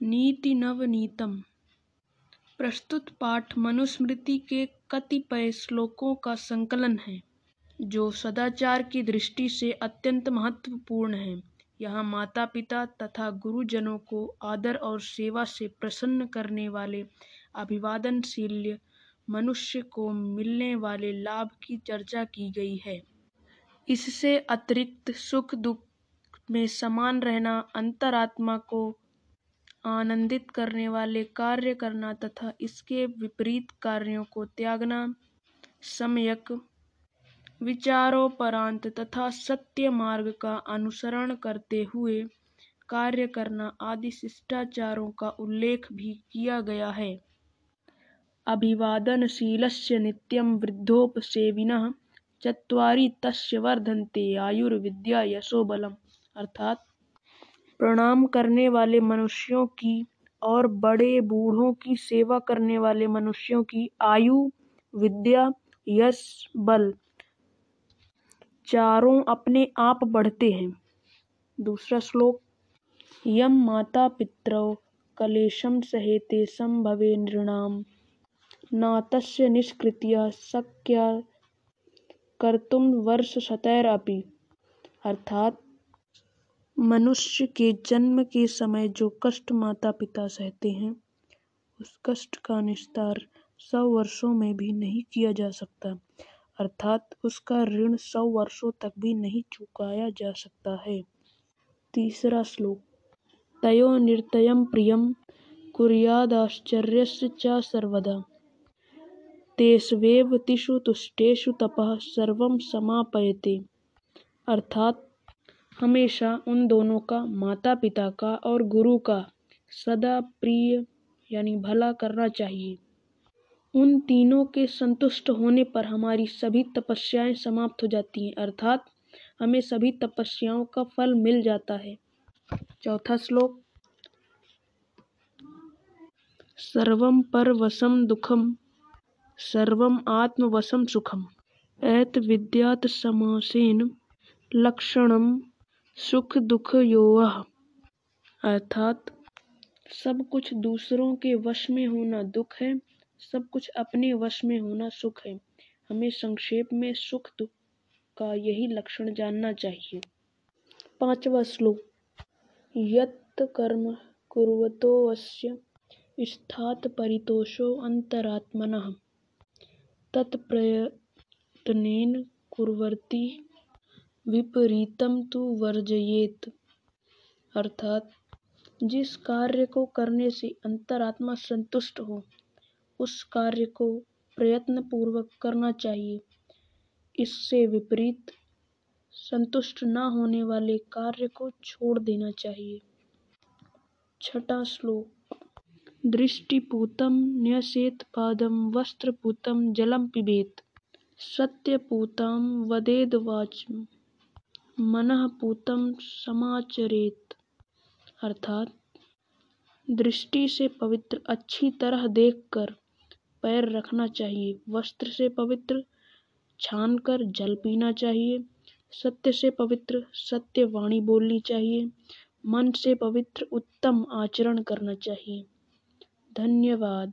नीति नवनीतम प्रस्तुत पाठ मनुस्मृति के कतिपय श्लोकों का संकलन है, जो सदाचार की दृष्टि से अत्यंत महत्वपूर्ण है। यहाँ माता पिता तथा गुरुजनों को आदर और सेवा से प्रसन्न करने वाले अभिवादनशील मनुष्य को मिलने वाले लाभ की चर्चा की गई है। इससे अतिरिक्त सुख दुख में समान रहना अंतरात्मा को आनंदित करने वाले कार्य करना तथा इसके विपरीत कार्यों को त्यागना, सम्यक विचारोपरांत तथा सत्य मार्ग का अनुसरण करते हुए कार्य करना आदि शिष्टाचारों का उल्लेख भी किया गया है। अभिवादनशीलस्य नित्यं वृद्धोपसेविनः चत्वारि तस्य वर्धन्ते आयुर्विद्या यशो अर्थात प्रणाम करने वाले मनुष्यों की और बड़े बूढ़ों की सेवा करने वाले मनुष्यों की आयु, विद्या, यश, बल चारों अपने आप बढ़ते हैं। दूसरा श्लोक, यम माता पितरौ कलेशम सहेते संभवे नृणाम नातस्य निष्कृत्य शक्या कर्तुम वर्ष शतैरपि अर्थात मनुष्य के जन्म के समय जो कष्ट माता पिता सहते हैं, उस कष्ट का निस्तार सौ वर्षों में भी नहीं किया जा सकता। अर्थात उसका ऋण सौ वर्षों तक भी नहीं चुकाया जा सकता है। तीसरा श्लोक। तयो निर्तयम प्रियम कुर्यादाश्चर्यस्य च सर्वदा। तेष्वेव तिषु तुष्टेषु तपः सर्वम समापयते। अर्थात हमेशा उन दोनों का माता पिता का और गुरु का सदा प्रिय, यानी भला करना चाहिए। उन तीनों के संतुष्ट होने पर हमारी सभी तपस्याएँ समाप्त हो जाती हैं, अर्थात हमें सभी तपस्याओं का फल मिल जाता है। चौथा श्लोक। सर्वम पर वसम दुखम सर्वम आत्मवसम सुखम एत विद्यात समासेन लक्षणम सुख दुख योह अर्थात, सब कुछ दूसरों के वश में होना दुख है, सब कुछ अपने वश में होना सुख है। हमें संक्षेप में सुख दुख का यही लक्षण जानना चाहिए। पांचवा श्लोक, यत् कर्म कुर्वतो अस्य स्थात परितोषो अंतरात्मनः। तत्प्रयत्नेन कुर्वती विपरीतम तु वर्जयेत। अर्थात जिस कार्य को करने से अंतरात्मा संतुष्ट हो, उस कार्य को प्रयत्न पूर्वक करना चाहिए। इससे विपरीत संतुष्ट न होने वाले कार्य को छोड़ देना चाहिए। छठा श्लोक। दृष्टिपूतम न्यसेत पादम वस्त्रपूतम जलम पिबेत। सत्यपूतम वदेद वाचम मनःपूतं समाचरेत। अर्थात, दृष्टि से पवित्र, अच्छी तरह देखकर पैर रखना चाहिए, वस्त्र से पवित्र छान कर जल पीना चाहिए, सत्य से पवित्र सत्य वाणी बोलनी चाहिए, मन से पवित्र उत्तम आचरण करना चाहिए। धन्यवाद।